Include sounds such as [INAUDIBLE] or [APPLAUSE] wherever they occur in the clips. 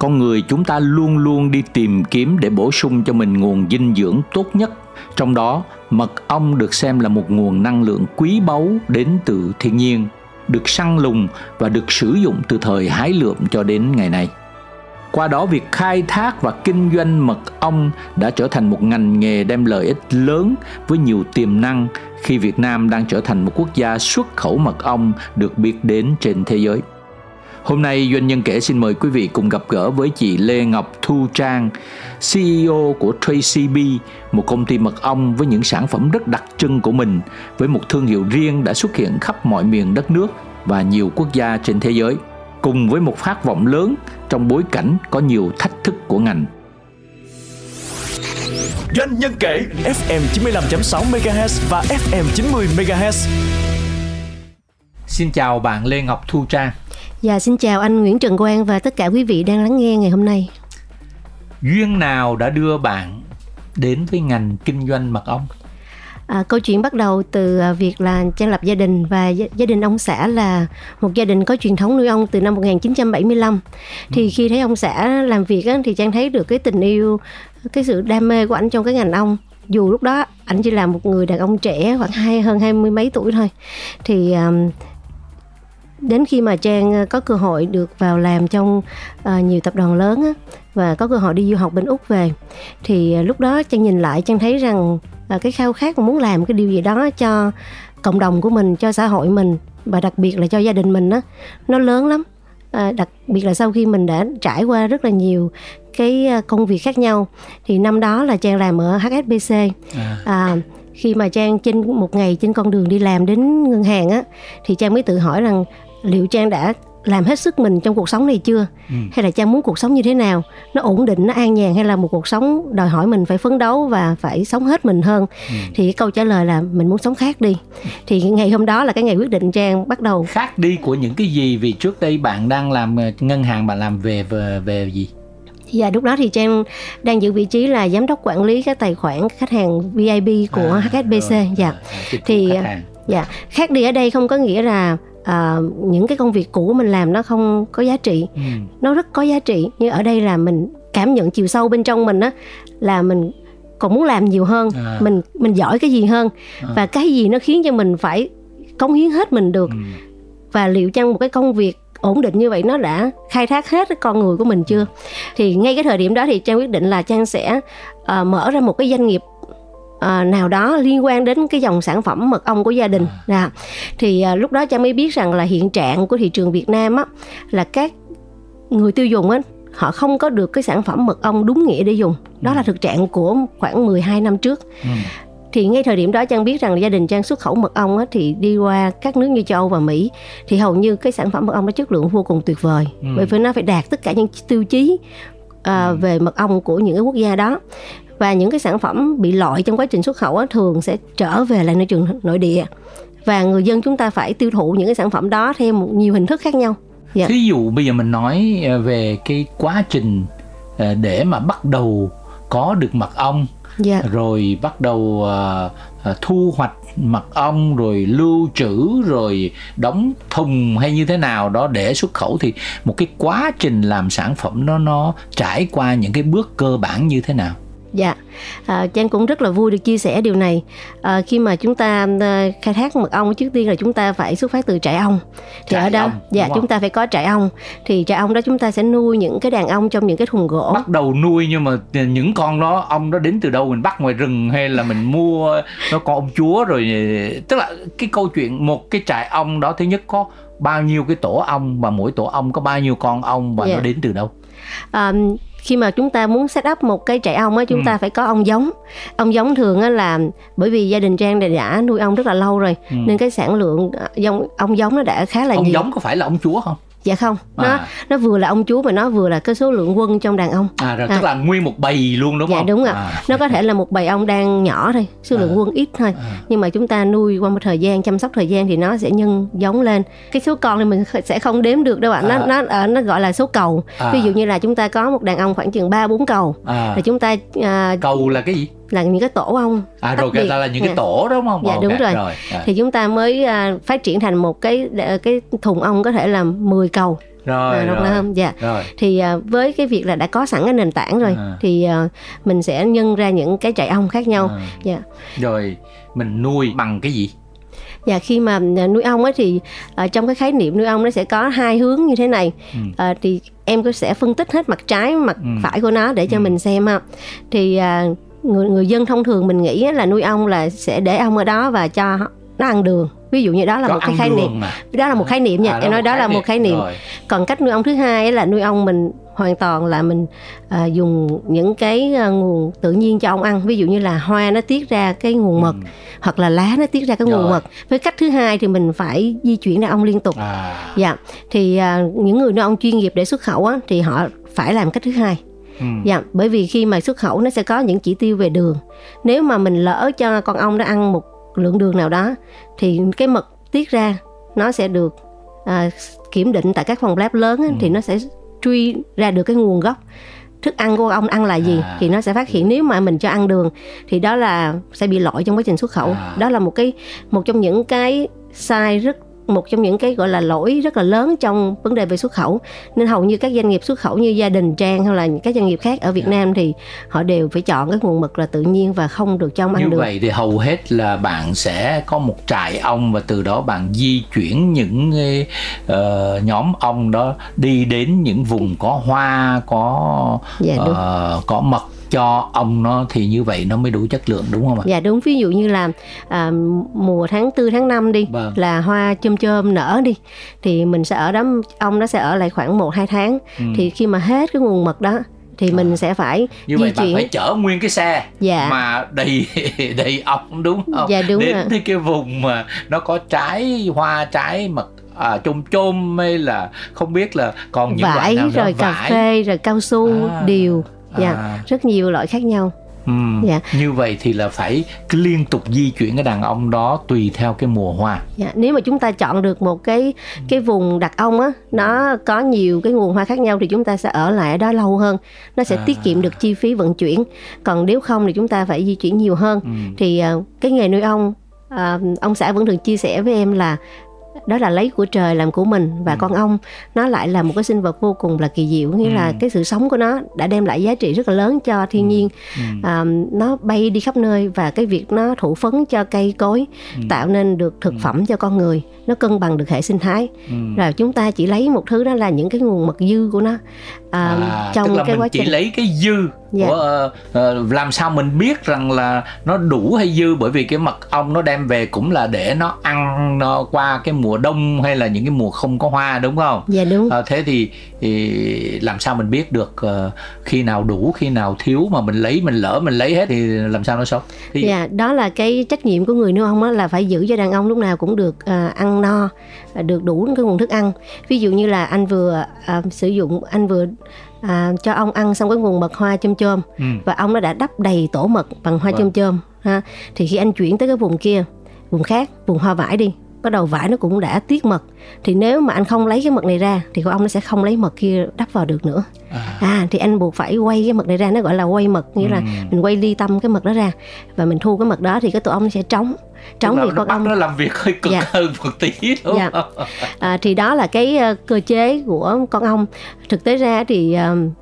con người chúng ta luôn luôn đi tìm kiếm để bổ sung cho mình nguồn dinh dưỡng tốt nhất. Trong đó, mật ong được xem là một nguồn năng lượng quý báu đến từ thiên nhiên, được săn lùng và được sử dụng từ thời hái lượm cho đến ngày nay. Qua đó việc khai thác và kinh doanh mật ong đã trở thành một ngành nghề đem lợi ích lớn với nhiều tiềm năng khi Việt Nam đang trở thành một quốc gia xuất khẩu mật ong được biết đến trên thế giới. Hôm nay Doanh nhân kể xin mời quý vị cùng gặp gỡ với chị Lê Ngọc Thu Trang, CEO của Tracy Bee, một công ty mật ong với những sản phẩm rất đặc trưng của mình, với một thương hiệu riêng đã xuất hiện khắp mọi miền đất nước và nhiều quốc gia trên thế giới, cùng với một phát vọng lớn trong bối cảnh có nhiều thách thức của ngành. Doanh nhân kể FM 95.6 MHz và FM 90 MHz. Xin chào bạn Lê Ngọc Thu Trang. Dạ xin chào anh Nguyễn Trần Quang và tất cả quý vị đang lắng nghe ngày hôm nay. Duyên nào đã đưa bạn đến với ngành kinh doanh mật ong? À, câu chuyện bắt đầu từ à, việc là trang lập gia đình và gia đình ông xã là một gia đình có truyền thống nuôi ong từ năm 1975. Thì ừ. khi thấy ông xã làm việc á, thì trang thấy được cái tình yêu, cái sự đam mê của anh trong cái ngành ong dù lúc đó anh chỉ là một người đàn ông trẻ khoảng hai hơn hai mươi mấy tuổi thôi thì um, đến khi mà trang ờ, có cơ hội được vào làm trong uh, nhiều tập đoàn lớn á, và có cơ hội đi du học bên úc về thì uh, lúc đó trang nhìn lại trang thấy rằng uh, cái khao khát muốn làm cái điều gì đó cho cộng đồng của mình cho xã hội mình và đặc biệt là cho gia đình mình á nó lớn lắm à, đặc biệt là sau khi mình đã trải qua rất là nhiều cái công việc khác nhau thì năm đó là trang làm ở HSBC à. À, khi mà trang trên một ngày trên con đường đi làm đến ngân hàng á thì trang mới tự hỏi rằng liệu trang đã làm hết sức mình trong cuộc sống này chưa ừ. hay là trang muốn cuộc sống như thế nào nó ổn định nó an nhàn hay là một cuộc sống đòi hỏi mình phải phấn đấu và phải sống hết mình hơn ừ. thì câu trả lời là mình muốn sống khác đi thì ngày hôm đó là cái ngày quyết định trang bắt đầu khác đi của những cái gì vì trước đây bạn đang làm ờ, ngân hàng bạn làm về về, về gì Dạ lúc đó thì Trang đang giữ vị trí là giám đốc quản lý các tài khoản khách hàng VIP của à, HSBC. Rồi, dạ. Thì dạ khác đi ở đây không có nghĩa là à, những cái công việc cũ của mình làm nó không có giá trị ừ. nó rất có giá trị nhưng ở đây là mình cảm nhận chiều sâu bên trong mình á là mình còn muốn làm nhiều hơn à. mình mình giỏi cái gì hơn à. và cái gì nó khiến cho mình phải cống hiến hết mình được ừ. và liệu chăng một cái công việc ổn định như vậy nó đã khai thác hết cái con người của mình chưa thì ngay cái thời điểm đó thì trang quyết định là trang sẽ uh, mở ra một cái doanh nghiệp à, nào đó liên quan đến cái dòng sản phẩm mật ong của gia đình à. thì à, lúc đó cha mới biết rằng là hiện trạng của thị trường Việt Nam á là các người tiêu dùng á họ không có được cái sản phẩm mật ong đúng nghĩa để dùng đó là thực trạng của khoảng 12 năm trước ừ. thì ngay thời điểm đó trang biết rằng gia đình trang xuất khẩu mật ong á, thì đi qua các nước như châu Âu và Mỹ thì hầu như cái sản phẩm mật ong nó chất lượng vô cùng tuyệt vời ừ. bởi vì nó phải đạt tất cả những tiêu chí à, ừ. về mật ong của những cái quốc gia đó và những cái sản phẩm bị loại trong quá trình xuất khẩu á, thường sẽ trở về lại thị trường nội địa và người dân chúng ta phải tiêu thụ những cái sản phẩm đó theo một nhiều hình thức khác nhau. Dạ. Thí dụ bây giờ mình nói ờ, về cái quá trình ờ, để mà bắt đầu có được mật ong dạ. rồi bắt đầu À, thu hoạch mật ong, rồi lưu trữ, rồi đóng thùng hay như thế nào đó để xuất khẩu, thì một cái quá trình làm sản phẩm nó nó trải qua những cái bước cơ bản như thế nào? Dạ, à, Trang cũng rất là vui được chia sẻ điều này. À, khi mà chúng ta à, khai thác mật ong trước tiên là chúng ta phải xuất phát từ trại ong. Thì trại ở đó, ong, dạ chúng ta phải có trại ong. Thì trại ong đó chúng ta sẽ nuôi những cái đàn ong trong những cái thùng gỗ. Bắt đầu nuôi nhưng mà những con đó ong đó đến từ đâu mình bắt ngoài rừng hay là mình mua nó con ong chúa rồi tức là cái câu chuyện một cái trại ong đó thứ nhất có bao nhiêu cái tổ ong và mỗi tổ ong có bao nhiêu con ong và yeah. nó dạ. đến từ đâu? Um, khi mà chúng ta muốn set up một cái trại ong á chúng ừ. ta phải có ong giống ong giống thường á là bởi vì gia đình trang đã nuôi ong rất là lâu rồi ừ. nên cái sản lượng ong ong giống nó đã khá là ong nhiều giống có phải là ong chúa không dạ không nó à. nó vừa là ông chú mà nó vừa là cái số lượng quân trong đàn ông à rồi à. tức là nguyên một bầy luôn đúng dạ, không dạ đúng ạ à. nó có thể là một bầy ông đang nhỏ thôi số lượng à. quân ít thôi à. nhưng mà chúng ta nuôi qua một thời gian chăm sóc thời gian thì nó sẽ nhân giống lên cái số con thì mình sẽ không đếm được đâu ạ à. nó nó ờ, nó gọi là số cầu à. ví dụ như là chúng ta có một đàn ông khoảng chừng ba bốn cầu à. là chúng ta uh, cầu là cái gì là những cái tổ ong à rồi cái là những cái dạ. tổ đúng không dạ okay, đúng rồi, rồi. À. thì chúng ta mới uh, phát triển thành một cái cái thùng ong có thể là 10 cầu rồi, à, rồi. không dạ rồi. thì uh, với cái việc là đã có sẵn cái nền tảng rồi à. thì mình sẽ nhân ra những cái trại ong khác nhau à. dạ rồi mình nuôi bằng cái gì Dạ khi mà nuôi ong ấy thì uh, trong cái khái niệm nuôi ong nó sẽ có hai hướng như thế này. Ừ. Uh, thì em có sẽ phân tích hết mặt trái mặt ừ. phải của nó để cho ừ. mình xem ha. Thì uh, người người dân thông thường mình nghĩ là nuôi ong là sẽ để ong ở đó và cho nó ăn đường ví dụ như đó là Có một cái khái niệm à? đó là một khái niệm nha à, em nói đó là một khái niệm rồi. còn cách nuôi ong thứ hai là nuôi ong mình hoàn toàn là mình à, dùng những cái à, nguồn tự nhiên cho ong ăn ví dụ như là hoa nó tiết ra cái nguồn mật ừ. hoặc là lá nó tiết ra cái nguồn rồi. mật với cách thứ hai thì mình phải di chuyển ra ong liên tục à. dạ thì à, những người nuôi ong chuyên nghiệp để xuất khẩu á, thì họ phải làm cách thứ hai Ừ. Dạ, bởi vì khi mà xuất khẩu nó sẽ có những chỉ tiêu về đường. Nếu mà mình lỡ cho con ong nó ăn một lượng đường nào đó thì cái mật tiết ra nó sẽ được à, kiểm định tại các phòng lab lớn ấy, ừ. thì nó sẽ truy ra được cái nguồn gốc thức ăn của ong ăn là gì à. thì nó sẽ phát hiện nếu mà mình cho ăn đường thì đó là sẽ bị lỗi trong quá trình xuất khẩu à. đó là một cái một trong những cái sai rất một trong những cái gọi là lỗi rất là lớn trong vấn đề về xuất khẩu nên hầu như các doanh nghiệp xuất khẩu như gia đình trang hay là các doanh nghiệp khác ở Việt. Dạ. Nam thì họ đều phải chọn cái nguồn mực là tự nhiên và không được cho ăn như được. Như vậy thì hầu hết là bạn sẽ có một trại ong và từ đó bạn di chuyển những uh, nhóm ong đó đi đến những vùng có hoa có dạ, uh, có mật cho ong nó thì như vậy nó mới đủ chất lượng đúng không ạ? Dạ đúng ví dụ như là à, mùa tháng 4 tháng 5 đi vâng. là hoa chôm chôm nở đi thì mình sẽ ở đó ong nó sẽ ở lại khoảng 1 2 tháng ừ. thì khi mà hết cái nguồn mật đó thì mình à. sẽ phải như di vậy chuyển. phải chở nguyên cái xe dạ. mà đầy [LAUGHS] đầy ong đúng không? Dạ đúng Đến rồi. cái vùng mà nó có trái hoa trái mật à, chôm chôm hay là không biết là còn những vải loại nào rồi cà vải. phê rồi cao su à. điều dạ à. rất nhiều loại khác nhau Ừ, dạ. như vậy thì là phải liên tục di chuyển cái đàn ong đó tùy theo cái mùa hoa. Dạ, nếu mà chúng ta chọn được một cái cái vùng đặt ong á, nó có nhiều cái nguồn hoa khác nhau thì chúng ta sẽ ở lại ở đó lâu hơn, nó sẽ à. tiết kiệm được chi phí vận chuyển. Còn nếu không thì chúng ta phải di chuyển nhiều hơn. Ừ. Thì uh, cái nghề nuôi ong uh, ông xã vẫn thường chia sẻ với em là đó là lấy của trời làm của mình và ừ. con ong nó lại là một cái sinh vật vô cùng là kỳ diệu nghĩa ừ. là cái sự sống của nó đã đem lại giá trị rất là lớn cho thiên ừ. nhiên ừ. À, nó bay đi khắp nơi và cái việc nó thụ phấn cho cây cối ừ. tạo nên được thực ừ. phẩm cho con người nó cân bằng được hệ sinh thái. Ừ. rồi chúng ta chỉ lấy một thứ đó là những cái nguồn mật dư của nó. À, à, trong tức là cái mình quá trình chỉ lấy cái dư dạ. của uh, làm sao mình biết rằng là nó đủ hay dư? Bởi vì cái mật ong nó đem về cũng là để nó ăn nó qua cái mùa đông hay là những cái mùa không có hoa đúng không? Dạ đúng. Uh, thế thì, thì làm sao mình biết được uh, khi nào đủ khi nào thiếu mà mình lấy mình lỡ mình lấy hết thì làm sao nó sống? Thì... dạ đó là cái trách nhiệm của người nuôi ong là phải giữ cho đàn ong lúc nào cũng được uh, ăn no được đủ cái nguồn thức ăn ví dụ như là anh vừa uh, sử dụng anh vừa à, cho ông ăn xong cái nguồn mật hoa chôm chôm ừ. và ông nó đã đắp đầy tổ mật bằng hoa vâng. chôm chôm ha thì khi anh chuyển tới cái vùng kia vùng khác vùng hoa vải đi bắt đầu vải nó cũng đã tiết mật thì nếu mà anh không lấy cái mật này ra thì con ong nó sẽ không lấy mật kia đắp vào được nữa à, à thì anh buộc phải quay cái mật này ra nó gọi là quay mật nghĩa ừ. là mình quay ly tâm cái mật đó ra và mình thu cái mật đó thì cái tổ ong nó sẽ trống trống thì con ong nó làm việc hơi cực dạ. hơn một tí đúng dạ. không? À, thì đó là cái uh, cơ chế của con ong thực tế ra thì uh,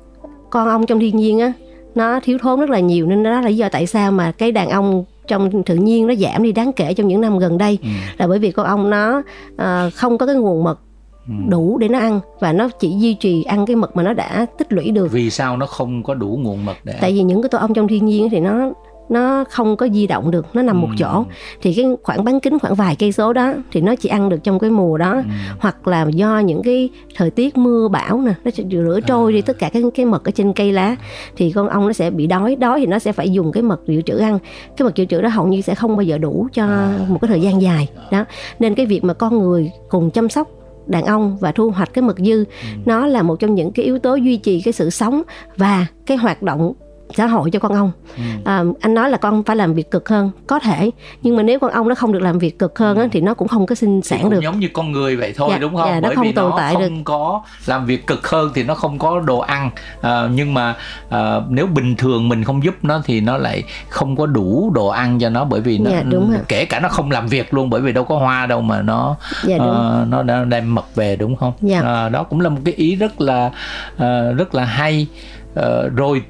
con ong trong thiên nhiên á nó thiếu thốn rất là nhiều nên đó là lý do tại sao mà cái đàn ong trong tự nhiên nó giảm đi đáng kể trong những năm gần đây ừ. là bởi vì con ong nó uh, không có cái nguồn mật ừ. đủ để nó ăn và nó chỉ duy trì ăn cái mật mà nó đã tích lũy được vì sao nó không có đủ nguồn mật để tại vì những cái tổ ong trong thiên nhiên thì nó nó không có di động được nó nằm ừ. một chỗ thì cái khoảng bán kính khoảng vài cây số đó thì nó chỉ ăn được trong cái mùa đó ừ. hoặc là do những cái thời tiết mưa bão nè nó sẽ rửa trôi à. đi tất cả cái cái mật ở trên cây lá thì con ong nó sẽ bị đói đói thì nó sẽ phải dùng cái mật dự trữ ăn cái mật dự trữ đó hầu như sẽ không bao giờ đủ cho à. một cái thời gian dài đó nên cái việc mà con người cùng chăm sóc đàn ông và thu hoạch cái mật dư ừ. nó là một trong những cái yếu tố duy trì cái sự sống và cái hoạt động xã hội cho con ong ừ. à, anh nói là con phải làm việc cực hơn có thể nhưng mà nếu con ong nó không được làm việc cực hơn á, ừ. thì nó cũng không có sinh sản được giống như con người vậy thôi dạ, đúng không dạ, nó bởi không vì tồn nó tại không được. có làm việc cực hơn thì nó không có đồ ăn à, nhưng mà à, nếu bình thường mình không giúp nó thì nó lại không có đủ đồ ăn cho nó bởi vì nó dạ, đúng kể cả nó không làm việc luôn bởi vì đâu có hoa đâu mà nó dạ, đúng. uh, nó đem mật về đúng không dạ. à, đó cũng là một cái ý rất là uh, rất là hay uh, rồi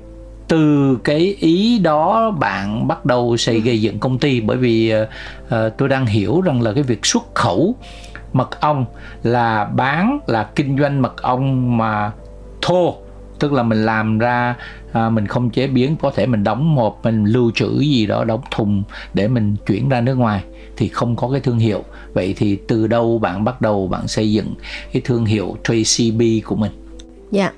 từ cái ý đó bạn bắt đầu xây gây dựng công ty bởi vì uh, tôi đang hiểu rằng là cái việc xuất khẩu mật ong là bán là kinh doanh mật ong mà thô. Tức là mình làm ra à, mình không chế biến có thể mình đóng hộp mình lưu trữ gì đó đóng thùng để mình chuyển ra nước ngoài thì không có cái thương hiệu. Vậy thì từ đâu bạn bắt đầu bạn xây dựng cái thương hiệu Tracy B của mình? Dạ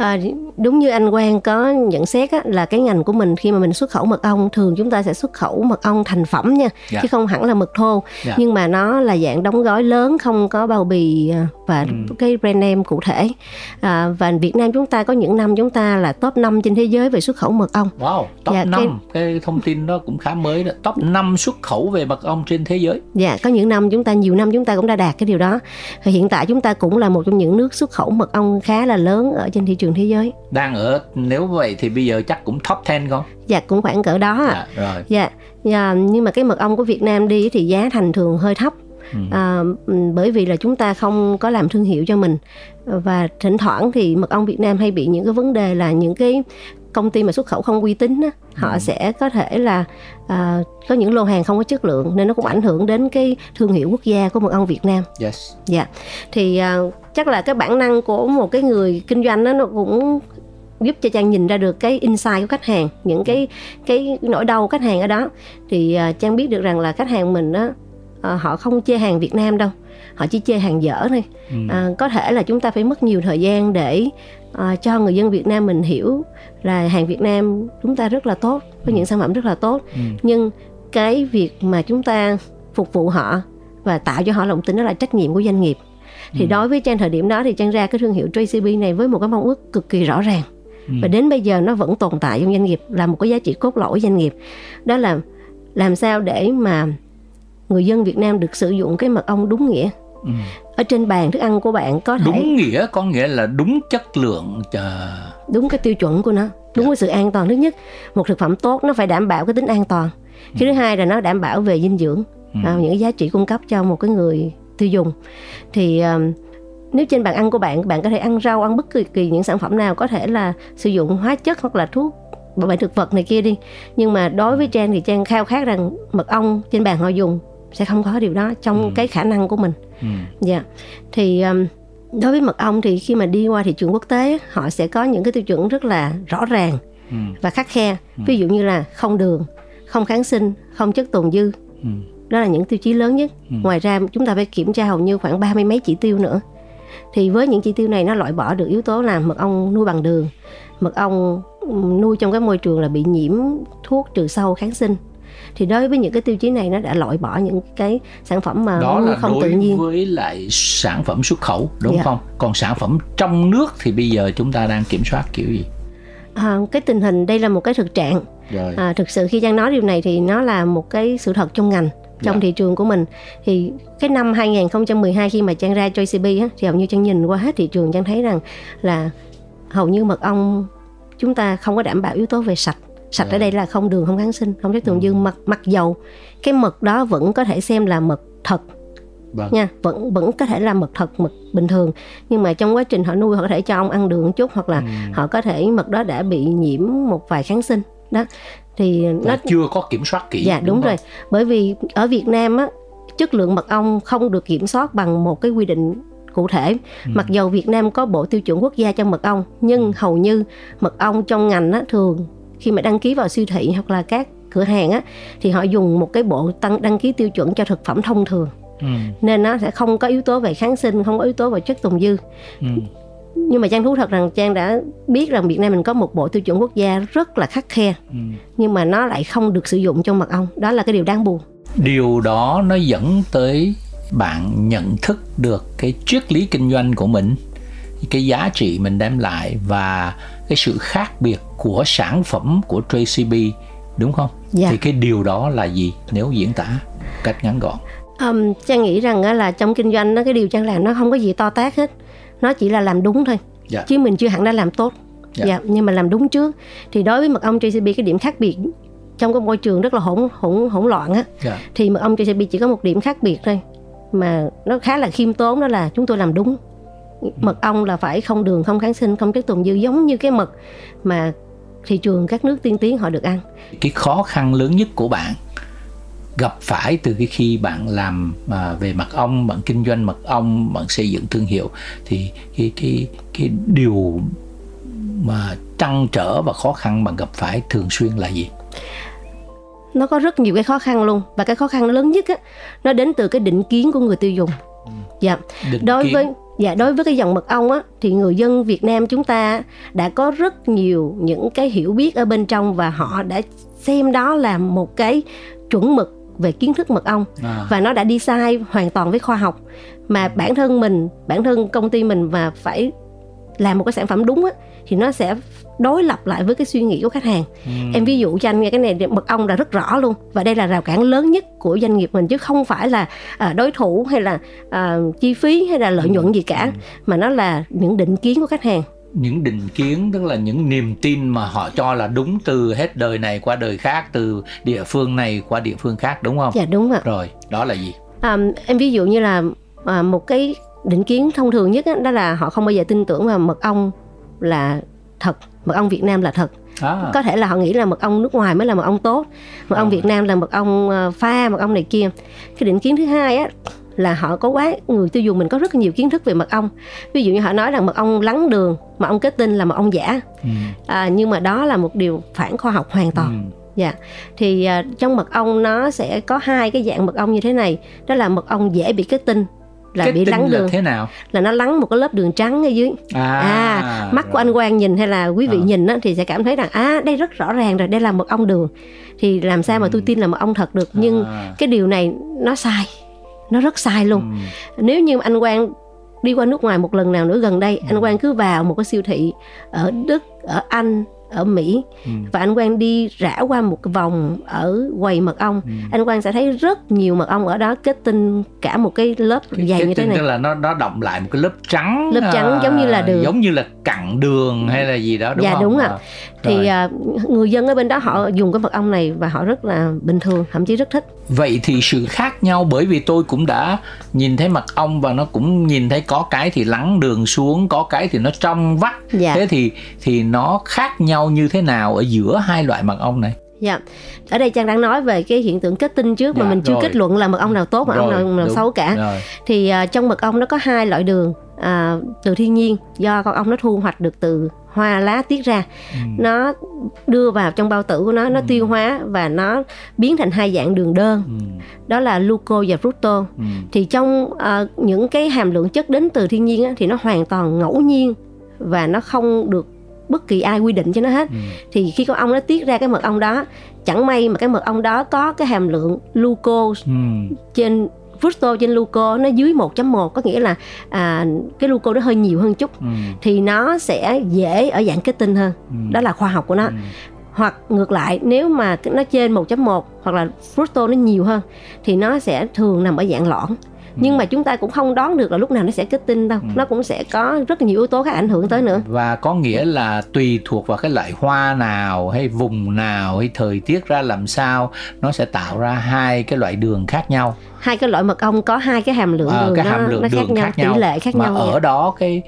à, đúng như anh Quang có nhận xét á, là cái ngành của mình khi mà mình xuất khẩu mật ong thường chúng ta sẽ xuất khẩu mật ong thành phẩm nha dạ. chứ không hẳn là mật thô. Dạ. nhưng mà nó là dạng đóng gói lớn không có bao bì à, và ừ. cái brand name cụ thể. À, và Việt Nam chúng ta có những năm chúng ta là top 5 trên thế giới về xuất khẩu mật ong. Wow top dạ, 5 cái... cái thông tin đó cũng khá mới đó. Top 5 xuất khẩu về mật ong trên thế giới. Dạ có những năm chúng ta nhiều năm chúng ta cũng đã đạt cái điều đó. Hiện tại chúng ta cũng là một trong những nước xuất khẩu mật ong khá là lớn ở trên thị trường thế giới. Đang ở nếu vậy thì bây giờ chắc cũng top 10 không? Dạ cũng khoảng cỡ đó à. dạ, rồi. Dạ, dạ nhưng mà cái mật ong của Việt Nam đi thì giá thành thường hơi thấp. Ừ. À, bởi vì là chúng ta không có làm thương hiệu cho mình. Và thỉnh thoảng thì mật ong Việt Nam hay bị những cái vấn đề là những cái công ty mà xuất khẩu không uy tín á, họ ừ. sẽ có thể là à, có những lô hàng không có chất lượng nên nó cũng ảnh hưởng đến cái thương hiệu quốc gia của mật ong Việt Nam. Yes. Dạ. Thì à, chắc là cái bản năng của một cái người kinh doanh đó nó cũng giúp cho trang nhìn ra được cái insight của khách hàng những cái cái nỗi đau khách hàng ở đó thì uh, trang biết được rằng là khách hàng mình đó uh, họ không chê hàng Việt Nam đâu họ chỉ chê hàng dở thôi ừ. uh, có thể là chúng ta phải mất nhiều thời gian để uh, cho người dân Việt Nam mình hiểu là hàng Việt Nam chúng ta rất là tốt có ừ. những sản phẩm rất là tốt ừ. nhưng cái việc mà chúng ta phục vụ họ và tạo cho họ lòng tin đó là trách nhiệm của doanh nghiệp thì ừ. đối với trang thời điểm đó thì trang ra cái thương hiệu Tracy B này với một cái mong ước cực kỳ rõ ràng ừ. và đến bây giờ nó vẫn tồn tại trong doanh nghiệp là một cái giá trị cốt lõi doanh nghiệp đó là làm sao để mà người dân Việt Nam được sử dụng cái mật ong đúng nghĩa ừ. ở trên bàn thức ăn của bạn có thể đúng nghĩa có nghĩa là đúng chất lượng đúng cái tiêu chuẩn của nó đúng dạ. cái sự an toàn thứ nhất một thực phẩm tốt nó phải đảm bảo cái tính an toàn cái ừ. thứ hai là nó đảm bảo về dinh dưỡng ừ. à, những cái giá trị cung cấp cho một cái người tiêu dùng thì um, nếu trên bàn ăn của bạn bạn có thể ăn rau ăn bất kỳ, kỳ những sản phẩm nào có thể là sử dụng hóa chất hoặc là thuốc bảo vệ thực vật này kia đi nhưng mà đối với trang thì trang khao khát rằng mật ong trên bàn họ dùng sẽ không có điều đó trong ừ. cái khả năng của mình ừ. dạ yeah. thì um, đối với mật ong thì khi mà đi qua thị trường quốc tế họ sẽ có những cái tiêu chuẩn rất là rõ ràng ừ. và khắc khe ừ. ví dụ như là không đường không kháng sinh không chất tồn dư ừ. đó là những tiêu chí lớn nhất ừ. ngoài ra chúng ta phải kiểm tra hầu như khoảng ba mươi mấy chỉ tiêu nữa thì với những chỉ tiêu này nó loại bỏ được yếu tố là mật ong nuôi bằng đường mật ong nuôi trong cái môi trường là bị nhiễm thuốc trừ sâu kháng sinh thì đối với những cái tiêu chí này nó đã loại bỏ những cái sản phẩm mà đó là không đối tự nhiên với lại sản phẩm xuất khẩu đúng dạ. không còn sản phẩm trong nước thì bây giờ chúng ta đang kiểm soát kiểu gì à, cái tình hình đây là một cái thực trạng Rồi. À, thực sự khi Giang nói điều này thì nó là một cái sự thật trong ngành trong dạ. thị trường của mình thì cái năm 2012 khi mà Trang ra Joy CB á, thì hầu như Trang nhìn qua hết thị trường Trang thấy rằng là hầu như mật ong chúng ta không có đảm bảo yếu tố về sạch sạch ở dạ. đây là không đường không kháng sinh không chất tồn dư mặc mặc dầu cái mật đó vẫn có thể xem là mật thật vâng. nha vẫn vẫn có thể là mật thật mật bình thường nhưng mà trong quá trình họ nuôi họ có thể cho ông ăn đường một chút hoặc là ừ. họ có thể mật đó đã bị nhiễm một vài kháng sinh đó thì nó chưa có kiểm soát kỹ dạ đúng, đúng rồi bởi vì ở Việt Nam á chất lượng mật ong không được kiểm soát bằng một cái quy định cụ thể ừ. mặc dầu Việt Nam có bộ tiêu chuẩn quốc gia cho mật ong nhưng ừ. hầu như mật ong trong ngành á, thường khi mà đăng ký vào siêu thị hoặc là các cửa hàng á thì họ dùng một cái bộ tăng đăng ký tiêu chuẩn cho thực phẩm thông thường ừ. nên nó sẽ không có yếu tố về kháng sinh không có yếu tố về chất tồn dư ừ. nhưng mà trang thú thật rằng trang đã biết rằng việt nam mình có một bộ tiêu chuẩn quốc gia rất là khắc khe ừ. nhưng mà nó lại không được sử dụng trong mật ong đó là cái điều đáng buồn điều đó nó dẫn tới bạn nhận thức được cái triết lý kinh doanh của mình cái giá trị mình đem lại và cái sự khác biệt của sản phẩm của Tracy B đúng không? Dạ. Thì cái điều đó là gì nếu diễn tả cách ngắn gọn? Um, Trang nghĩ rằng là trong kinh doanh nó cái điều Trang làm nó không có gì to tát hết, nó chỉ là làm đúng thôi, dạ. chứ mình chưa hẳn đã làm tốt. Dạ. dạ. nhưng mà làm đúng trước thì đối với mật ong JCB cái điểm khác biệt trong cái môi trường rất là hỗn hỗn hỗn loạn á dạ. thì mật ong JCB chỉ có một điểm khác biệt thôi mà nó khá là khiêm tốn đó là chúng tôi làm đúng mật ong là phải không đường không kháng sinh không chất tồn dư giống như cái mật mà thị trường các nước tiên tiến họ được ăn cái khó khăn lớn nhất của bạn gặp phải từ cái khi bạn làm à, về mật ong bạn kinh doanh mật ong bạn xây dựng thương hiệu thì cái cái cái điều mà trăn trở và khó khăn bạn gặp phải thường xuyên là gì nó có rất nhiều cái khó khăn luôn và cái khó khăn lớn nhất á nó đến từ cái định kiến của người tiêu dùng ừ. dạ định đối kiến. với dạ đối với cái dòng mật ong á thì người dân Việt Nam chúng ta đã có rất nhiều những cái hiểu biết ở bên trong và họ đã xem đó là một cái chuẩn mực về kiến thức mật ong à. và nó đã đi sai hoàn toàn với khoa học mà bản thân mình bản thân công ty mình và phải làm một cái sản phẩm đúng á thì nó sẽ đối lập lại với cái suy nghĩ của khách hàng. Ừ. em ví dụ cho anh nghe cái này mật ong là rất rõ luôn. Và đây là rào cản lớn nhất của doanh nghiệp mình chứ không phải là à, đối thủ hay là à, chi phí hay là lợi nhuận ừ. gì cả ừ. mà nó là những định kiến của khách hàng. Những định kiến tức là những niềm tin mà họ cho là đúng từ hết đời này qua đời khác từ địa phương này qua địa phương khác đúng không? Dạ đúng ạ. Rồi đó là gì? À, em ví dụ như là à, một cái định kiến thông thường nhất đó, đó là họ không bao giờ tin tưởng vào mật ong là thật mật ong Việt Nam là thật à. có thể là họ nghĩ là mật ong nước ngoài mới là mật ong tốt mật ong à. Việt Nam là mật ong ờ, pha mật ong này kia cái định kiến thứ hai á là họ có quá người tiêu dùng mình có rất nhiều kiến thức về mật ong ví dụ như họ nói rằng mật ong lắng đường mật ong kết tinh là mật ong giả ừ. à, nhưng mà đó là một điều phản khoa học hoàn toàn ừ. Dạ, thì uh, trong mật ong nó sẽ có hai cái dạng mật ong như thế này, đó là mật ong dễ bị kết tinh là cái bị lắng đường thế nào là nó lắng một cái lớp đường trắng ở dưới à, à mắt rồi. của anh Quang nhìn hay là quý vị à. nhìn á, thì sẽ cảm thấy rằng à đây rất rõ ràng rồi đây là mật ong đường thì làm sao mà tôi ừ. tin là mật ong thật được nhưng à. cái điều này nó sai nó rất sai luôn ừ. nếu như anh Quang đi qua nước ngoài một lần nào nữa gần đây ừ. anh Quang cứ vào một cái siêu thị ở Đức ở Anh ở Mỹ ừ. và anh Quang đi rã qua một cái vòng ở quầy mật ong ừ. anh Quang sẽ thấy rất nhiều mật ong ở đó kết tinh cả một cái lớp cái, dày như thế này tức là nó nó động lại một cái lớp trắng lớp trắng à, giống như là đường giống như là cặn đường hay là gì đó đúng dạ, không? đúng ạ à. thì à, người dân ở bên đó họ dùng cái mật ong này và họ rất là bình thường thậm chí rất thích vậy thì sự khác nhau bởi vì tôi cũng đã nhìn thấy mật ong và nó cũng nhìn thấy có cái thì lắng đường xuống có cái thì nó trong vắt dạ. thế thì thì nó khác nhau như thế nào ở giữa hai loại mật ong này Dạ. Ở đây Trang đang nói về cái hiện tượng kết tinh trước dạ, mà mình chưa rồi. kết luận là mật ong nào tốt mật ong nào, nào xấu cả. Rồi. Thì uh, trong mật ong nó có hai loại đường uh, từ thiên nhiên do con ong nó thu hoạch được từ hoa lá tiết ra ừ. nó đưa vào trong bao tử của nó nó ừ. tiêu hóa và nó biến thành hai dạng đường đơn ừ. đó là gluco và fructose ừ. thì trong uh, những cái hàm lượng chất đến từ thiên nhiên á, thì nó hoàn toàn ngẫu nhiên và nó không được bất kỳ ai quy định cho nó hết ừ. thì khi con ong nó tiết ra cái mật ong đó chẳng may mà cái mật ong đó có cái hàm lượng glucose ừ. trên fructose trên gluco nó dưới 1.1 có nghĩa là à, cái gluco nó hơi nhiều hơn chút ừ. thì nó sẽ dễ ở dạng kết tinh hơn ừ. đó là khoa học của nó ừ. hoặc ngược lại nếu mà nó trên 1.1 hoặc là fructose nó nhiều hơn thì nó sẽ thường nằm ở dạng lõn nhưng mà chúng ta cũng không đoán được là lúc nào nó sẽ kết tinh đâu ừ. nó cũng sẽ có rất nhiều yếu tố khác ảnh hưởng tới nữa và có nghĩa là tùy thuộc vào cái loại hoa nào hay vùng nào hay thời tiết ra làm sao nó sẽ tạo ra hai cái loại đường khác nhau hai cái loại mật ong có hai cái hàm lượng à, đường cái hàm lượng nó, đường khác nhau, khác nhau tỷ lệ khác mà nhau ở đó cái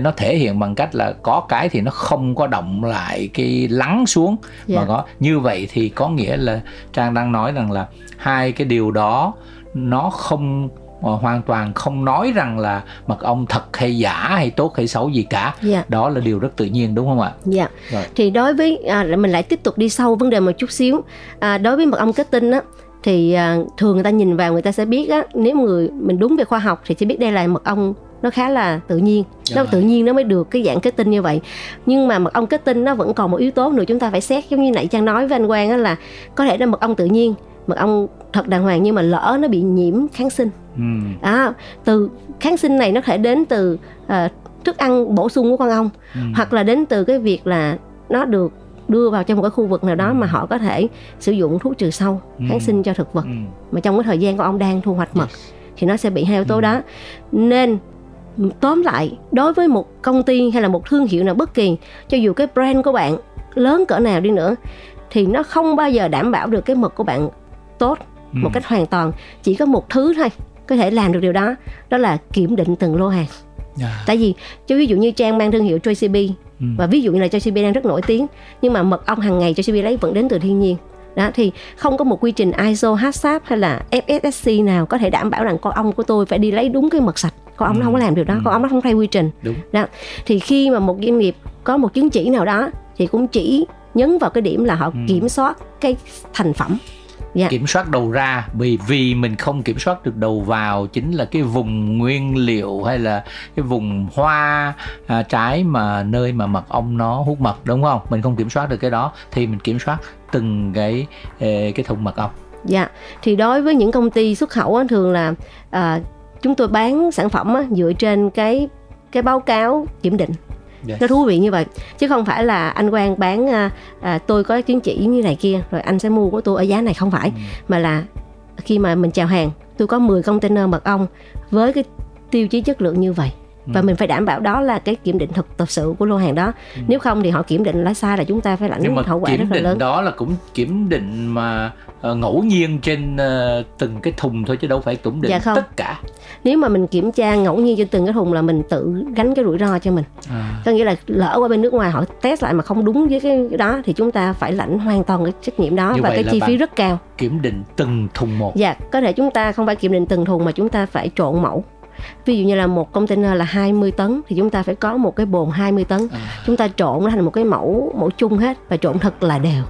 nó thể hiện bằng cách là có cái thì nó không có động lại cái lắng xuống yeah. mà dạ. có như vậy thì có nghĩa là trang đang nói rằng là hai cái điều đó nó không mà hoàn toàn không nói rằng là mật ong thật hay giả hay tốt hay xấu gì cả yeah. Dạ. đó là điều rất tự nhiên đúng không ạ dạ Rồi. thì đối với à, mình lại tiếp tục đi sâu vấn đề một chút xíu à, đối với mật ong kết tinh á thì à, thường người ta nhìn vào người ta sẽ biết á nếu người mình đúng về khoa học thì sẽ biết đây là mật ong nó khá là tự nhiên Rồi. nó tự nhiên nó mới được cái dạng kết tinh như vậy nhưng mà mật ong kết tinh nó vẫn còn một yếu tố nữa chúng ta phải xét giống như nãy trang nói với anh quang á là có thể là mật ong tự nhiên mật ong thật đàng hoàng nhưng mà lỡ nó bị nhiễm kháng sinh ừ. à, từ kháng sinh này nó thể đến từ uh, thức ăn bổ sung của con ong ừ. hoặc là đến từ cái việc là nó được đưa vào trong một cái khu vực nào đó ừ. mà họ có thể sử dụng thuốc trừ sâu ừ. kháng sinh cho thực vật ừ. mà trong cái thời gian con ong đang thu hoạch mật yes. thì nó sẽ bị hai yếu tố ừ. đó nên tóm lại đối với một công ty hay là một thương hiệu nào bất kỳ cho dù cái brand của bạn lớn cỡ nào đi nữa thì nó không bao giờ đảm bảo được cái mật của bạn tốt ừ. một cách hoàn toàn chỉ có một thứ thôi có thể làm được điều đó đó là kiểm định từng lô hàng yeah. Dạ. tại vì cho ví dụ như trang mang thương hiệu Tracy B ừ. và ví dụ như là Tracy B đang rất nổi tiếng nhưng mà mật ong hàng ngày Tracy B lấy vẫn đến từ thiên nhiên đó thì không có một quy trình ISO HACCP hay là FSSC nào có thể đảm bảo rằng con ong của tôi phải đi lấy đúng cái mật sạch con ong ừ. nó không có làm điều đó ừ. con ong nó không theo quy trình đúng. đó thì khi mà một doanh nghiệp có một chứng chỉ nào đó thì cũng chỉ nhấn vào cái điểm là họ ừ. kiểm soát cái thành phẩm yeah. Dạ. kiểm soát đầu ra vì vì mình không kiểm soát được đầu vào chính là cái vùng nguyên liệu hay là cái vùng hoa à, trái mà nơi mà mật ong nó hút mật đúng không mình không kiểm soát được cái đó thì mình kiểm soát từng cái cái thùng mật ong dạ thì đối với những công ty xuất khẩu thường là à, chúng tôi bán sản phẩm dựa trên cái cái báo cáo kiểm định yes. nó thú vị như vậy chứ không phải là anh Quang bán à, à, tôi có chứng chỉ như này kia rồi anh sẽ mua của tôi ở giá này không phải ừ. mà là khi mà mình chào hàng tôi có 10 container mật ong với cái tiêu chí chất lượng như vậy và ừ. mình phải đảm bảo đó là cái kiểm định thực thực sự của lô hàng đó ừ. nếu không thì họ kiểm định lá sai là chúng ta phải lãnh hậu quả rất là lớn đó là cũng kiểm định mà uh, ngẫu nhiên trên uh, từng cái thùng thôi chứ đâu phải kiểm định dạ không. tất cả nếu mà mình kiểm tra ngẫu nhiên trên từng cái thùng là mình tự gánh cái rủi ro cho mình à. có nghĩa là lỡ qua bên nước ngoài họ test lại mà không đúng với cái đó thì chúng ta phải lãnh hoàn toàn cái trách nhiệm đó Như và cái chi phí rất cao kiểm định từng thùng một dạ có thể chúng ta không phải kiểm định từng thùng mà chúng ta phải trộn mẫu ví dụ như là một container là 20 tấn thì chúng ta phải có một cái bồn 20 tấn à. chúng ta trộn nó thành một cái mẫu mẫu chung hết và trộn thật là đều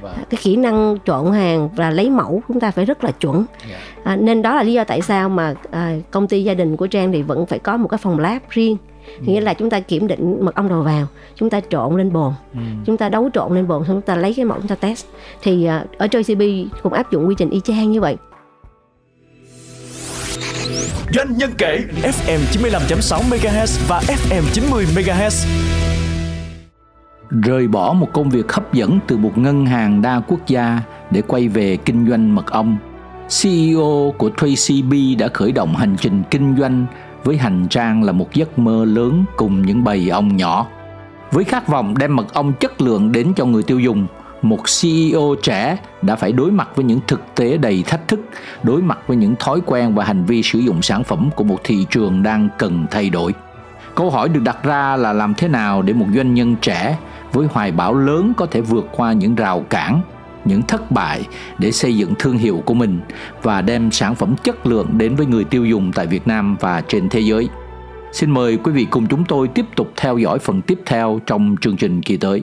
Vâng. cái kỹ năng chọn hàng và lấy mẫu chúng ta phải rất là chuẩn yeah. Dạ. à, nên đó là lý do tại sao mà à, công ty gia đình của trang thì vẫn phải có một cái phòng lab riêng ừ. nghĩa là chúng ta kiểm định mật ong đầu vào chúng ta trộn lên bồn ừ. chúng ta đấu trộn lên bồn xong chúng ta lấy cái mẫu chúng ta test thì à, ở JCB cũng áp dụng quy trình y chang như vậy Doanh nhân kể FM 95.6 MHz và FM 90 MHz rời bỏ một công việc hấp dẫn từ một ngân hàng đa quốc gia để quay về kinh doanh mật ong. CEO của Tracy B đã khởi động hành trình kinh doanh với hành trang là một giấc mơ lớn cùng những bầy ong nhỏ. Với khát vọng đem mật ong chất lượng đến cho người tiêu dùng, một CEO trẻ đã phải đối mặt với những thực tế đầy thách thức, đối mặt với những thói quen và hành vi sử dụng sản phẩm của một thị trường đang cần thay đổi. Câu hỏi được đặt ra là làm thế nào để một doanh nhân trẻ với hoài bão lớn có thể vượt qua những rào cản những thất bại để xây dựng thương hiệu của mình và đem sản phẩm chất lượng đến với người tiêu dùng tại Việt Nam và trên thế giới. Xin mời quý vị cùng chúng tôi tiếp tục theo dõi phần tiếp theo trong chương trình kỳ tới.